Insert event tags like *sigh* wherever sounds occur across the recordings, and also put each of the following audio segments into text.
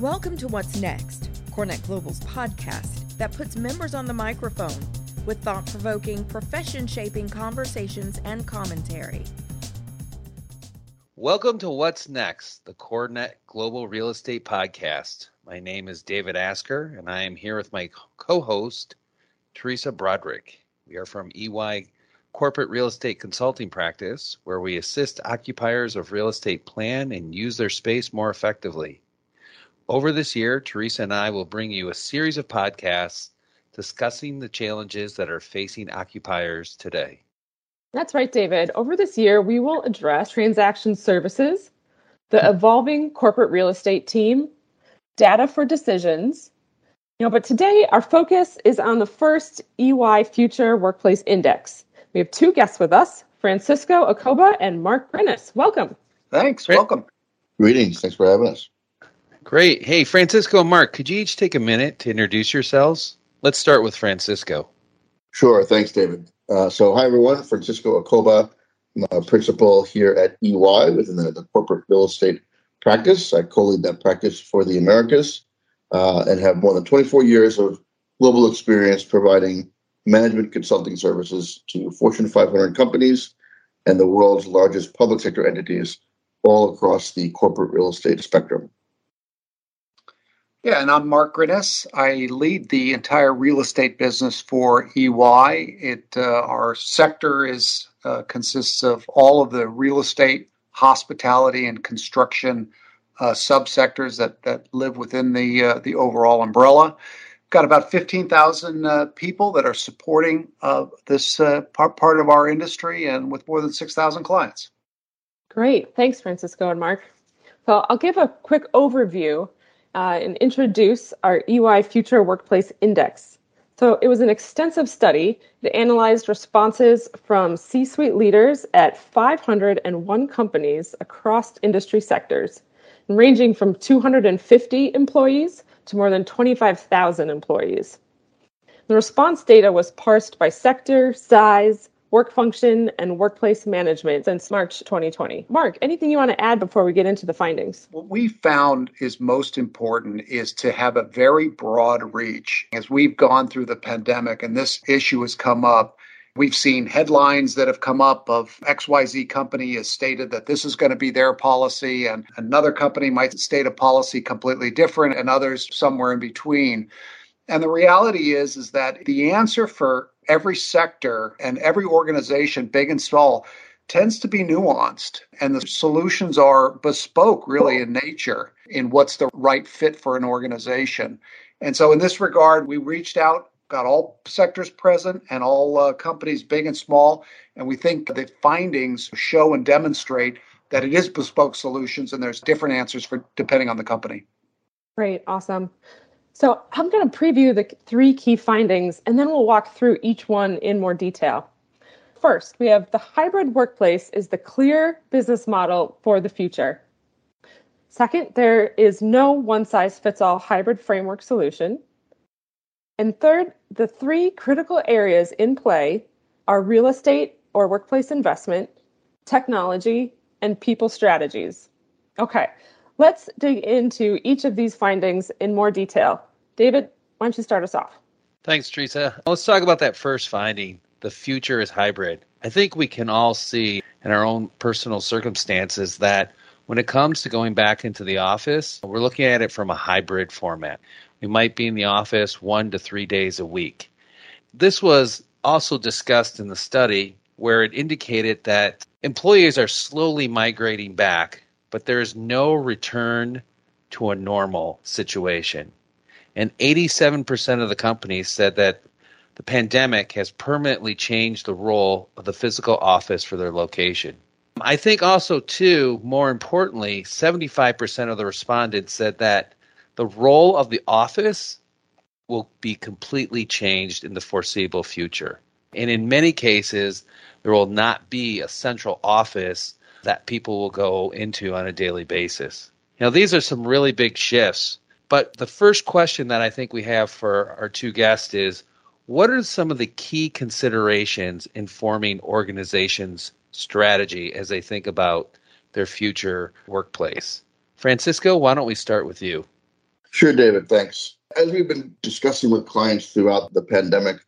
Welcome to What's Next, CoreNet Global's podcast that puts members on the microphone with thought provoking, profession shaping conversations and commentary. Welcome to What's Next, the CoreNet Global Real Estate Podcast. My name is David Asker, and I am here with my co host, Teresa Broderick. We are from EY Corporate Real Estate Consulting Practice, where we assist occupiers of real estate plan and use their space more effectively. Over this year, Teresa and I will bring you a series of podcasts discussing the challenges that are facing occupiers today. That's right, David. Over this year, we will address transaction services, the hmm. evolving corporate real estate team, data for decisions. You know, but today our focus is on the first EY Future Workplace Index. We have two guests with us, Francisco Acoba and Mark Grinis. Welcome. Thanks. Welcome. Greetings. Thanks for having us. Great. Hey, Francisco and Mark, could you each take a minute to introduce yourselves? Let's start with Francisco. Sure. Thanks, David. Uh, so, hi, everyone. Francisco Acoba. I'm a principal here at EY within the, the corporate real estate practice. I co lead that practice for the Americas uh, and have more than 24 years of global experience providing management consulting services to Fortune 500 companies and the world's largest public sector entities all across the corporate real estate spectrum. Yeah, and I'm Mark Grinis. I lead the entire real estate business for EY. It uh, our sector is uh, consists of all of the real estate, hospitality, and construction uh, subsectors that that live within the uh, the overall umbrella. Got about fifteen thousand uh, people that are supporting uh, this part part of our industry, and with more than six thousand clients. Great, thanks, Francisco and Mark. So I'll give a quick overview uh, and introduce our EY Future Workplace Index. So it was an extensive study that analyzed responses from C suite leaders at 501 companies across industry sectors, ranging from 250 employees to more than 25,000 employees. The response data was parsed by sector, size, work function, and workplace management since March 2020. Mark, anything you want to add before we get into the findings? What we found is most important is to have a very broad reach. As we've gone through the pandemic and this issue has come up, We've seen headlines that have come up of XYZ company has stated that this is going to be their policy, and another company might state a policy completely different, and others somewhere in between. And the reality is, is that the answer for every sector and every organization, big and small, tends to be nuanced. And the solutions are bespoke, really, in nature, in what's the right fit for an organization. And so, in this regard, we reached out, got all sectors present and all uh, companies, big and small. And we think the findings show and demonstrate that it is bespoke solutions and there's different answers for depending on the company. Great, awesome. So I'm going to preview the three key findings and then we'll walk through each one in more detail. First, we have the hybrid workplace is the clear business model for the future. Second, there is no one size fits all hybrid framework solution. And third, the three critical areas in play are real estate or workplace investment, technology, and people strategies. Okay, let's dig into each of these findings in more detail. David, why don't you start us off? Thanks, Teresa. Let's talk about that first finding. The future is hybrid. I think we can all see in our own personal circumstances that when it comes to going back into the office, we're looking at it from a hybrid format. We might be in the office one to three days a week. This was also discussed in the study where it indicated that employees are slowly migrating back, but there is no return to a normal situation. And 87% of the companies said that the pandemic has permanently changed the role of the physical office for their location. I think also, too, more importantly, 75% of the respondents said that the role of the office will be completely changed in the foreseeable future. And in many cases, there will not be a central office that people will go into on a daily basis. Now, these are some really big shifts but the first question that I think we have for our two guests is what are some of the key considerations informing organizations' strategy as they think about their future workplace? Francisco, why don't we start with you? Sure, David. Thanks. As we've been discussing with clients throughout the pandemic,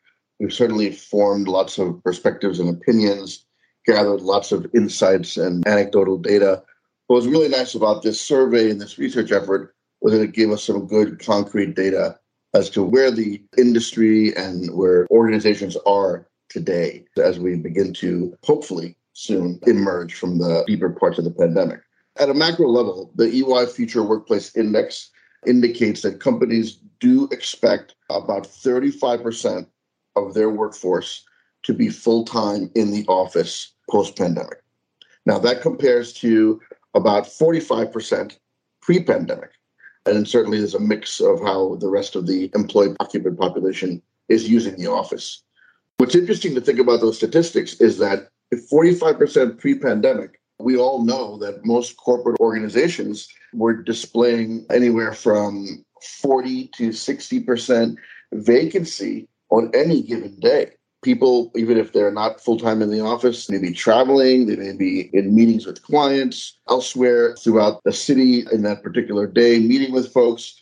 we've certainly formed lots of perspectives and opinions, gathered lots of insights and anecdotal data. What was really nice about this survey and this research effort was that it gave us some good concrete data as to where the industry and where organizations are today as we begin to hopefully soon emerge from the deeper parts of the pandemic. At a macro level, the EY Future Workplace Index indicates that companies do expect about 35% of their workforce to be full time in the office post pandemic. Now, that compares to about 45% pre pandemic. And certainly there's a mix of how the rest of the employed occupant population is using the office. What's interesting to think about those statistics is that if 45% pre pandemic, we all know that most corporate organizations were displaying anywhere from 40 to 60% vacancy on any given day. People, even if they're not full time in the office, they may be traveling, they may be in meetings with clients elsewhere throughout the city in that particular day, meeting with folks.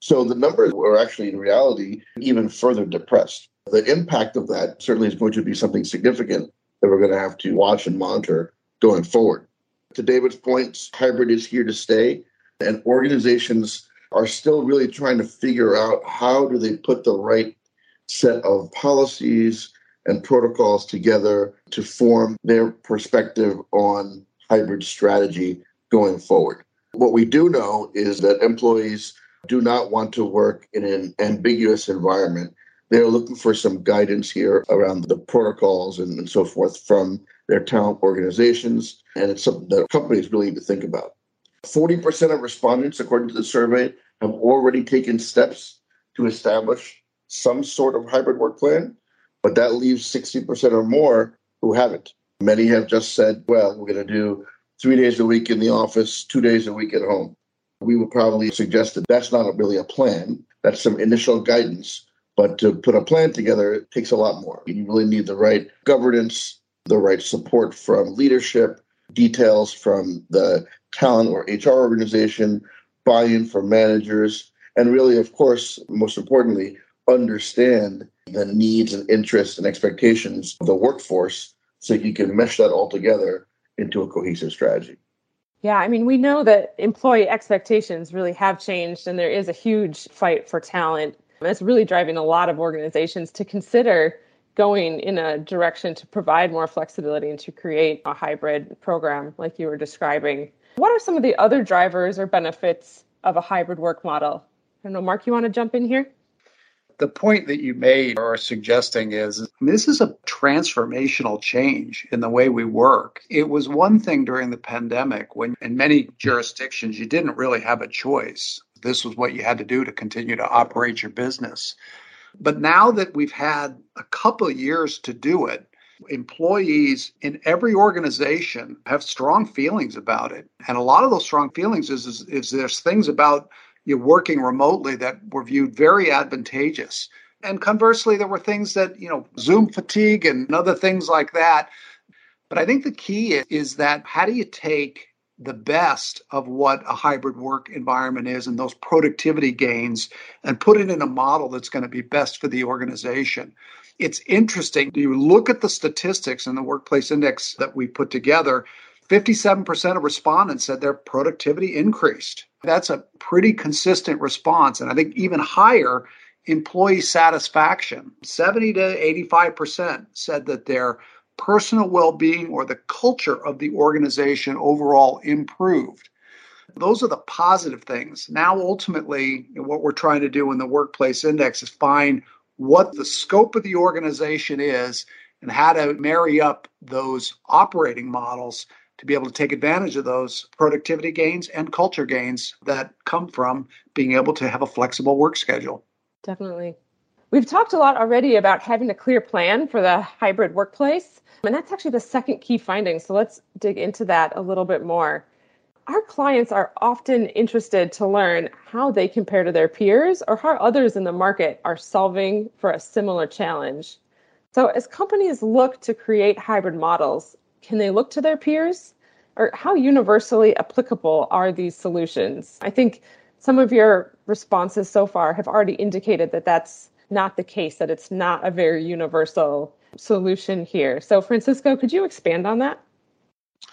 So the numbers were actually, in reality, even further depressed. The impact of that certainly is going to be something significant that we're going to have to watch and monitor going forward. To David's points, hybrid is here to stay, and organizations are still really trying to figure out how do they put the right set of policies and protocols together to form their perspective on hybrid strategy going forward. What we do know is that employees do not want to work in an ambiguous environment. They're looking for some guidance here around the protocols and, and so forth from their talent organizations. And it's something that companies really need to think about. 40% of respondents, according to the survey, have already taken steps to establish some sort of hybrid work plan, but that leaves 60% or more who haven't. Many have just said, well, we're going to do three days a week in the office, two days a week at home. We would probably suggest that that's not really a plan. That's some initial guidance. But to put a plan together, it takes a lot more. You really need the right governance, the right support from leadership, details from the talent or HR organization, buy in from managers, and really, of course, most importantly, understand the needs and interests and expectations of the workforce so you can mesh that all together into a cohesive strategy. Yeah, I mean, we know that employee expectations really have changed, and there is a huge fight for talent. That's really driving a lot of organizations to consider going in a direction to provide more flexibility and to create a hybrid program like you were describing. What are some of the other drivers or benefits of a hybrid work model? I don't know, Mark, you want to jump in here? The point that you made or are suggesting is this is a transformational change in the way we work. It was one thing during the pandemic when in many jurisdictions you didn't really have a choice. This was what you had to do to continue to operate your business. But now that we've had a couple years to do it, employees in every organization have strong feelings about it. And a lot of those strong feelings is, is, is there's things about you're working remotely that were viewed very advantageous. And conversely, there were things that, you know, Zoom fatigue and other things like that. But I think the key is that how do you take the best of what a hybrid work environment is and those productivity gains and put it in a model that's going to be best for the organization? It's interesting. You look at the statistics in the workplace index that we put together, 57% of respondents said their productivity increased. That's a pretty consistent response. And I think even higher, employee satisfaction 70 to 85% said that their personal well being or the culture of the organization overall improved. Those are the positive things. Now, ultimately, what we're trying to do in the workplace index is find what the scope of the organization is and how to marry up those operating models to be able to take advantage of those productivity gains and culture gains that come from being able to have a flexible work schedule. Definitely. We've talked a lot already about having a clear plan for the hybrid workplace, and that's actually the second key finding. So let's dig into that a little bit more. Our clients are often interested to learn how they compare to their peers or how others in the market are solving for a similar challenge. So, as companies look to create hybrid models, can they look to their peers? Or how universally applicable are these solutions? I think some of your responses so far have already indicated that that's not the case, that it's not a very universal solution here. So, Francisco, could you expand on that?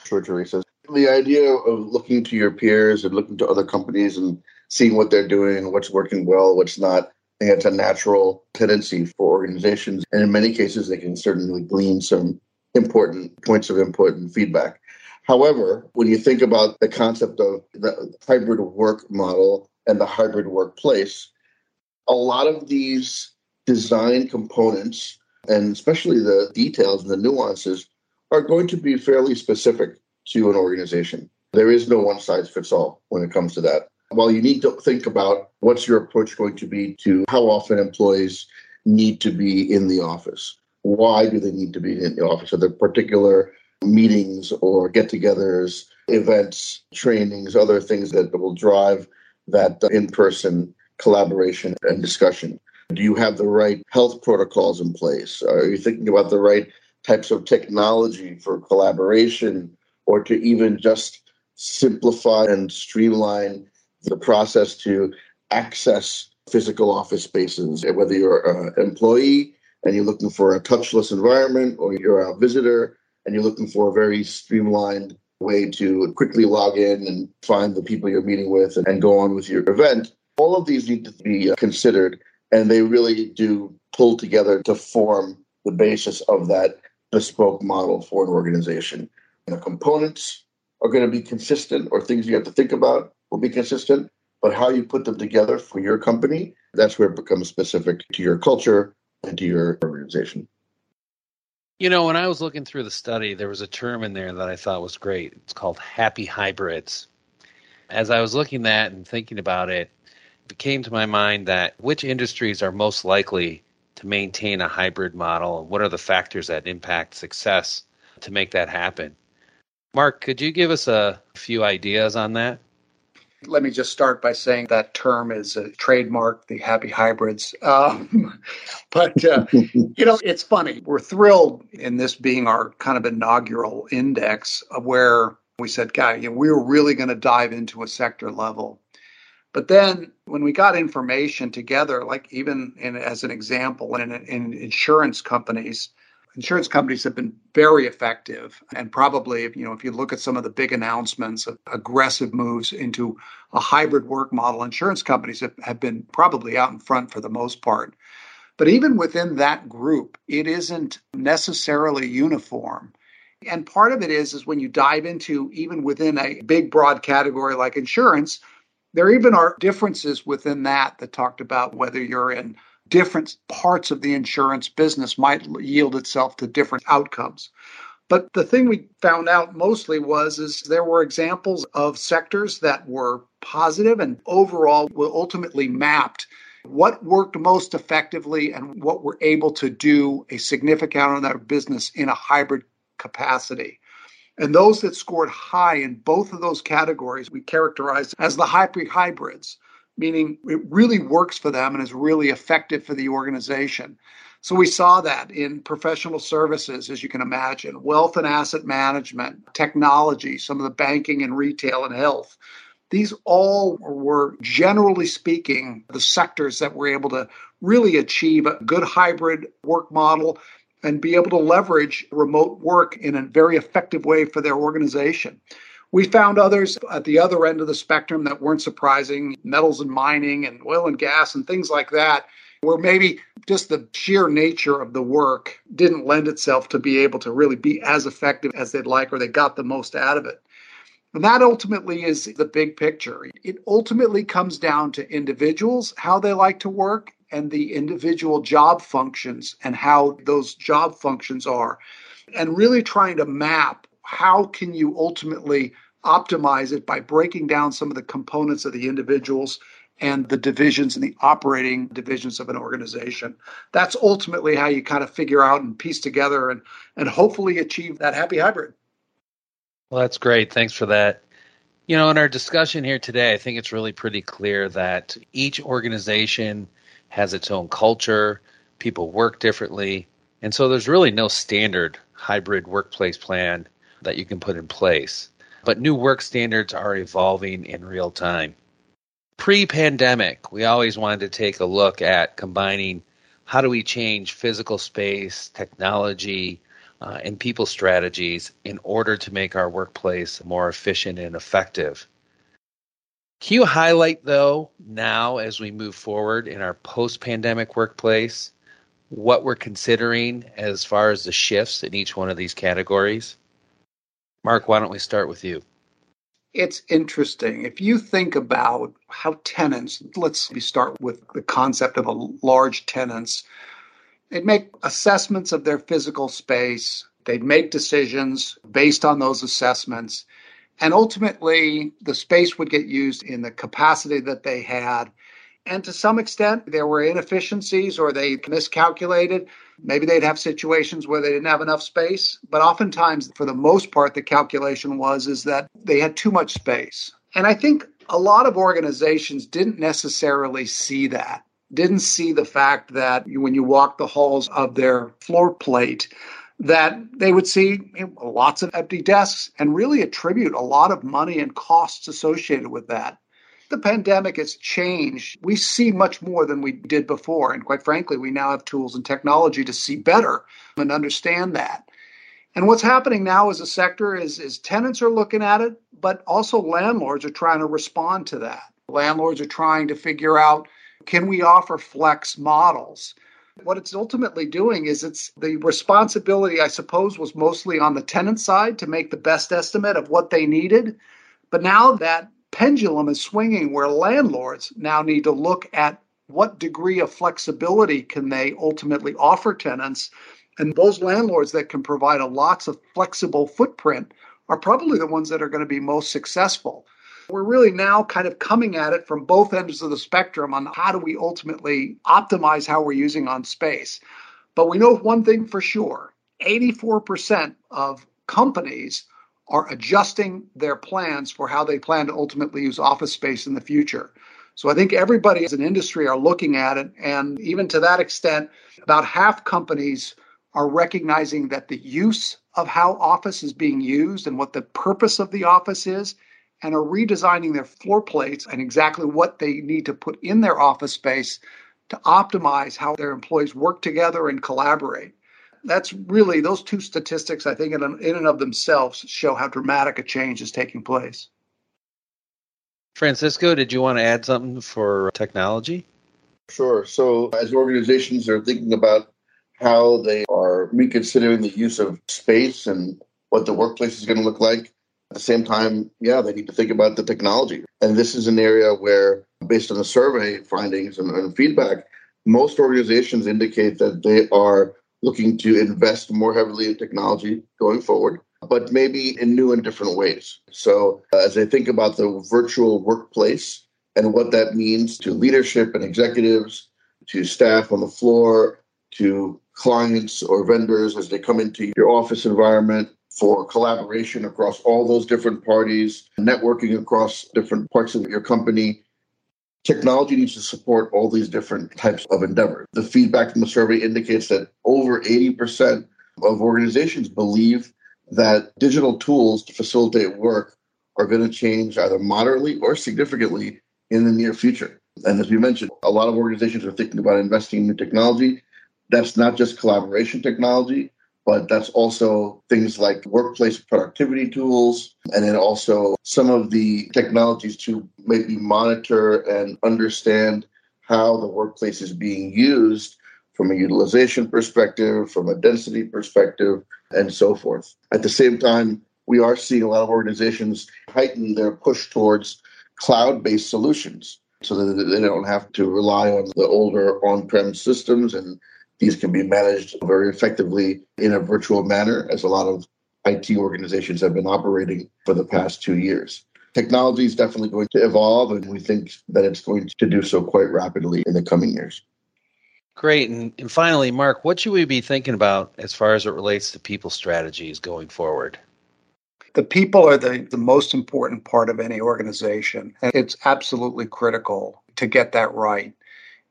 Sure, Teresa. The idea of looking to your peers and looking to other companies and seeing what they're doing, what's working well, what's not, I think it's a natural tendency for organizations. And in many cases, they can certainly glean some important points of input and feedback. However, when you think about the concept of the hybrid work model and the hybrid workplace, a lot of these design components, and especially the details and the nuances, are going to be fairly specific to an organization. There is no one size fits all when it comes to that. While you need to think about what's your approach going to be to how often employees need to be in the office. Why do they need to be in the office? Are there particular meetings or get togethers, events, trainings, other things that will drive that uh, in person collaboration and discussion? Do you have the right health protocols in place? Are you thinking about the right types of technology for collaboration or to even just simplify and streamline the process to access physical office spaces, whether you're an employee and you're looking for a touchless environment or you're a visitor and you're looking for a very streamlined way to quickly log in and find the people you're meeting with and go on with your event. All of these need to be uh, considered, and they really do pull together to form the basis of that bespoke model for an organization. And the components are going to be consistent, or things you have to think about will be consistent, but how you put them together for your company, that's where it becomes specific to your culture and to your organization. You know, when I was looking through the study, there was a term in there that I thought was great. It's called happy hybrids. As I was looking at and thinking about it, it came to my mind that which industries are most likely to maintain a hybrid model? And what are the factors that impact success to make that happen? Mark, could you give us a few ideas on that? Let me just start by saying that term is a trademark, the happy hybrids. Um, *laughs* but, uh, you know, it's funny. We're thrilled in this being our kind of inaugural index of where we said, God, you know, we were really going to dive into a sector level. But then when we got information together, like even in, as an example, in, in insurance companies, insurance companies have been very effective. And probably you know if you look at some of the big announcements of aggressive moves into a hybrid work model insurance companies have, have been probably out in front for the most part. But even within that group it isn't necessarily uniform. And part of it is is when you dive into even within a big broad category like insurance there even are differences within that that talked about whether you're in different parts of the insurance business might yield itself to different outcomes. But the thing we found out mostly was is there were examples of sectors that were positive and overall were ultimately mapped what worked most effectively and what were able to do a significant amount of business in a hybrid capacity. And those that scored high in both of those categories we characterized as the hybrid hybrids meaning it really works for them and is really effective for the organization. So we saw that in professional services, as you can imagine, wealth and asset management, technology, some of the banking and retail and health. These all were, generally speaking, the sectors that were able to really achieve a good hybrid work model and be able to leverage remote work in a very effective way for their organization. We found others at the other end of the spectrum that weren't surprising metals and mining and oil and gas and things like that, where maybe just the sheer nature of the work didn't lend itself to be able to really be as effective as they'd like or they got the most out of it. And that ultimately is the big picture. It ultimately comes down to individuals, how they like to work, and the individual job functions and how those job functions are, and really trying to map how can you ultimately optimize it by breaking down some of the components of the individuals and the divisions and the operating divisions of an organization. That's ultimately how you kind of figure out and piece together and and hopefully achieve that happy hybrid. Well, that's great. Thanks for that. You know, in our discussion here today, I think it's really pretty clear that each organization has its own culture, people work differently, and so there's really no standard hybrid workplace plan that you can put in place. But new work standards are evolving in real time. Pre pandemic, we always wanted to take a look at combining how do we change physical space, technology, uh, and people strategies in order to make our workplace more efficient and effective. Can you highlight, though, now as we move forward in our post pandemic workplace, what we're considering as far as the shifts in each one of these categories? Mark, why don't we start with you? It's interesting. If you think about how tenants, let's start with the concept of a large tenants, they'd make assessments of their physical space, they'd make decisions based on those assessments, and ultimately the space would get used in the capacity that they had. And to some extent, there were inefficiencies or they miscalculated. Maybe they'd have situations where they didn't have enough space, but oftentimes, for the most part, the calculation was is that they had too much space. And I think a lot of organizations didn't necessarily see that, didn't see the fact that when you walk the halls of their floor plate, that they would see lots of empty desks and really attribute a lot of money and costs associated with that the pandemic has changed. We see much more than we did before. And quite frankly, we now have tools and technology to see better and understand that. And what's happening now as a sector is, is tenants are looking at it, but also landlords are trying to respond to that. Landlords are trying to figure out can we offer flex models? What it's ultimately doing is it's the responsibility, I suppose, was mostly on the tenant side to make the best estimate of what they needed. But now that pendulum is swinging where landlords now need to look at what degree of flexibility can they ultimately offer tenants. And those landlords that can provide a lots of flexible footprint are probably the ones that are going to be most successful. We're really now kind of coming at it from both ends of the spectrum on how do we ultimately optimize how we're using on space. But we know one thing for sure 84% of companies are adjusting their plans for how they plan to ultimately use office space in the future. So I think everybody as an industry are looking at it. And even to that extent, about half companies are recognizing that the use of how office is being used and what the purpose of the office is and are redesigning their floor plates and exactly what they need to put in their office space to optimize how their employees work together and collaborate that's really those two statistics i think in, in and of themselves show how dramatic a change is taking place. Francisco did you want to add something for technology? Sure. So as organizations are thinking about how they are reconsidering the use of space and what the workplace is going to look like at the same time yeah they need to think about the technology. And this is an area where based on the survey findings and, and feedback most organizations indicate that they are looking to invest more heavily in technology going forward, but maybe in new and different ways. So, uh, as I think about the virtual workplace and what that means to leadership and executives, to staff on the floor, to clients or vendors as they come into your office environment for collaboration across all those different parties, networking across different parts of your company, Technology needs to support all these different types of endeavors. The feedback from the survey indicates that over 80% of organizations believe that digital tools to facilitate work are going to change either moderately or significantly in the near future. And as we mentioned, a lot of organizations are thinking about investing in new technology. That's not just collaboration technology, but that's also things like workplace productivity tools, and then also some of the technologies to maybe monitor and understand how the workplace is being used from a utilization perspective, from a density perspective, and so forth. At the same time, we are seeing a lot of organizations heighten their push towards cloud based solutions so that they don't have to rely on the older on prem systems and these can be managed very effectively in a virtual manner, as a lot of IT organizations have been operating for the past two years. Technology is definitely going to evolve, and we think that it's going to do so quite rapidly in the coming years. Great. And, and finally, Mark, what should we be thinking about as far as it relates to people strategies going forward? The people are the, the most important part of any organization. And it's absolutely critical to get that right.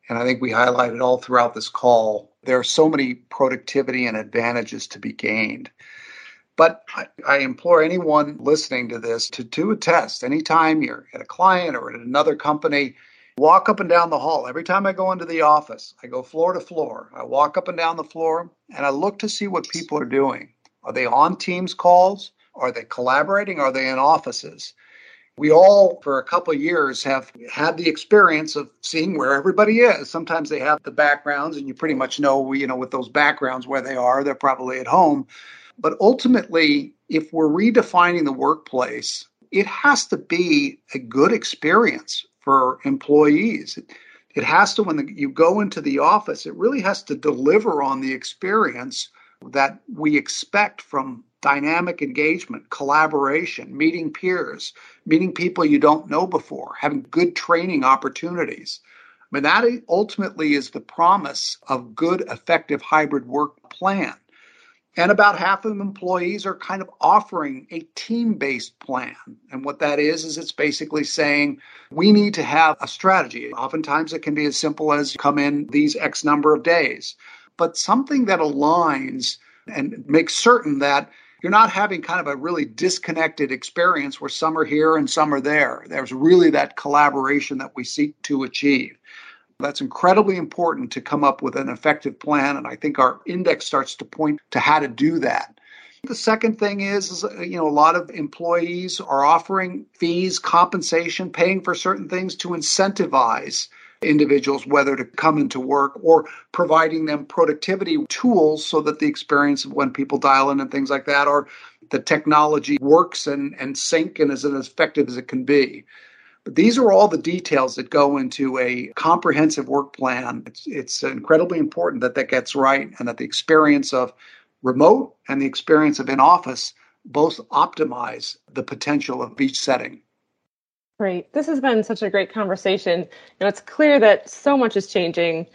And I think we highlighted all throughout this call there are so many productivity and advantages to be gained. But I, I, implore anyone listening to this to do a test. Anytime you're at a client or at another company, walk up and down the hall. Every time I go into the office, I go floor to floor. I walk up and down the floor and I look to see what people are doing. Are they on Teams calls? Are they collaborating? Are they in offices? We all, for a couple of years, have had the experience of seeing where everybody is. Sometimes they have the backgrounds, and you pretty much know, you know, with those backgrounds where they are. They're probably at home. But ultimately, if we're redefining the workplace, it has to be a good experience for employees. It, it has to, when the, you go into the office, it really has to deliver on the experience that we expect from dynamic engagement, collaboration, meeting peers, meeting people you don't know before, having good training opportunities. I mean, that ultimately is the promise of good, effective hybrid work plan. And about half of employees are kind of offering a team based plan. And what that is, is it's basically saying we need to have a strategy. Oftentimes it can be as simple as come in these X number of days, but something that aligns and makes certain that you're not having kind of a really disconnected experience where some are here and some are there. There's really that collaboration that we seek to achieve. That's incredibly important to come up with an effective plan. And I think our index starts to point to how to do that. The second thing is, is, you know, a lot of employees are offering fees, compensation, paying for certain things to incentivize individuals whether to come into work or providing them productivity tools so that the experience of when people dial in and things like that or the technology works and, and sync and is as effective as it can be. But these are all the details that go into a comprehensive work plan. It's, it's incredibly important that that gets right and that the experience of remote and the experience of in office both optimize the potential of each setting. Great. This has been such a great conversation. You know, it's clear that so much is changing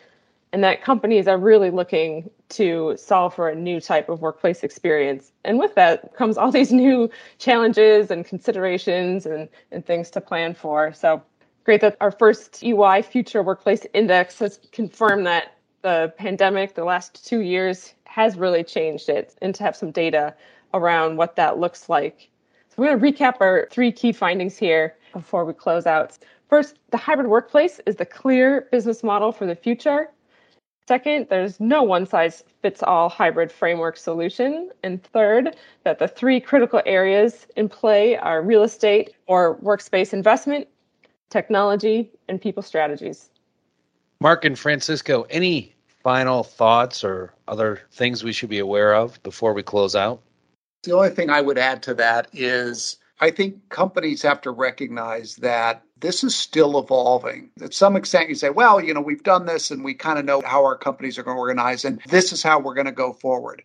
and that companies are really looking to solve for a new type of workplace experience. And with that comes all *laughs* these new challenges and considerations and, and things to plan for. So great that our first EY Future Workplace Index has confirmed that the pandemic, the last two years, has really changed it and to have some data around what that looks like. So we're going to recap our three key findings here before we close out. First, the hybrid workplace is the clear business model for the future. Second, there's no one size fits all hybrid framework solution. And third, that the three critical areas in play are real estate or workspace investment, technology, and people strategies. Mark and Francisco, any final thoughts or other things we should be aware of before we close out? The only thing I would add to that is I think companies have to recognize that this is still evolving. To some extent, you say, well, you know, we've done this and we kind of know how our companies are going to organize, and this is how we're going to go forward.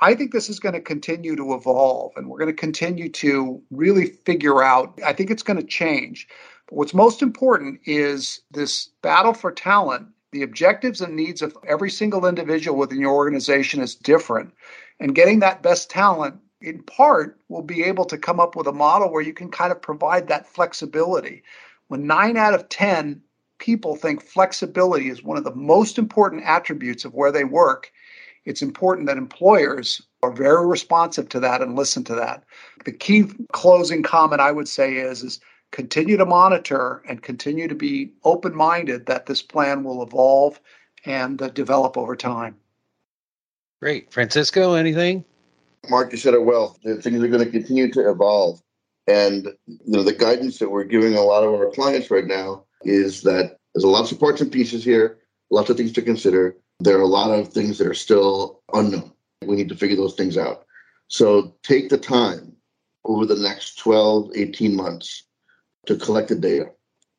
I think this is going to continue to evolve and we're going to continue to really figure out. I think it's going to change. But what's most important is this battle for talent. The objectives and needs of every single individual within your organization is different. And getting that best talent in part, will be able to come up with a model where you can kind of provide that flexibility. When nine out of 10 people think flexibility is one of the most important attributes of where they work, it's important that employers are very responsive to that and listen to that. The key closing comment I would say is, is continue to monitor and continue to be open minded that this plan will evolve and uh, develop over time. Great. Francisco, anything? Mark, you said it well. Things are going to continue to evolve. And you know, the guidance that we're giving a lot of our clients right now is that there's a lot of parts and pieces here, lots of things to consider. There are a lot of things that are still unknown. We need to figure those things out. So take the time over the next 12, 18 months to collect the data,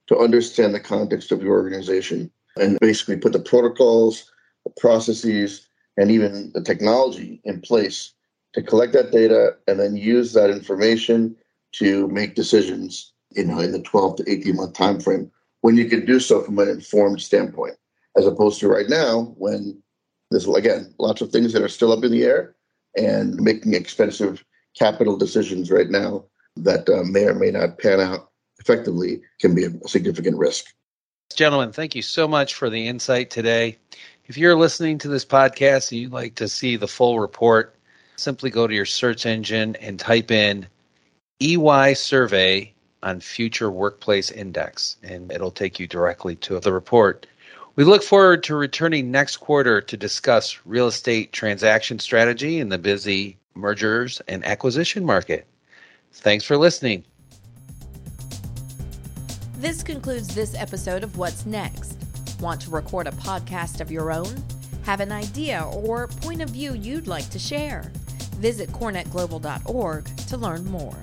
to understand the context of your organization, and basically put the protocols, the processes, and even the technology in place to collect that data and then use that information to make decisions you know in the 12 to 18 month time frame when you can do so from an informed standpoint as opposed to right now when there's again lots of things that are still up in the air and making expensive capital decisions right now that uh, may or may not pan out effectively can be a significant risk. Gentlemen thank you so much for the insight today. If you're listening to this podcast and you'd like to see the full report simply go to your search engine and type in EY survey on Future Workplace Index, and it'll take you directly to the report. We look forward to returning next quarter to discuss real estate transaction strategy in the busy mergers and acquisition market. Thanks for listening. This concludes this episode of What's Next. Want to record a podcast of your own? Have an idea or point of view you'd like to share? Visit corenetglobal.org to learn more.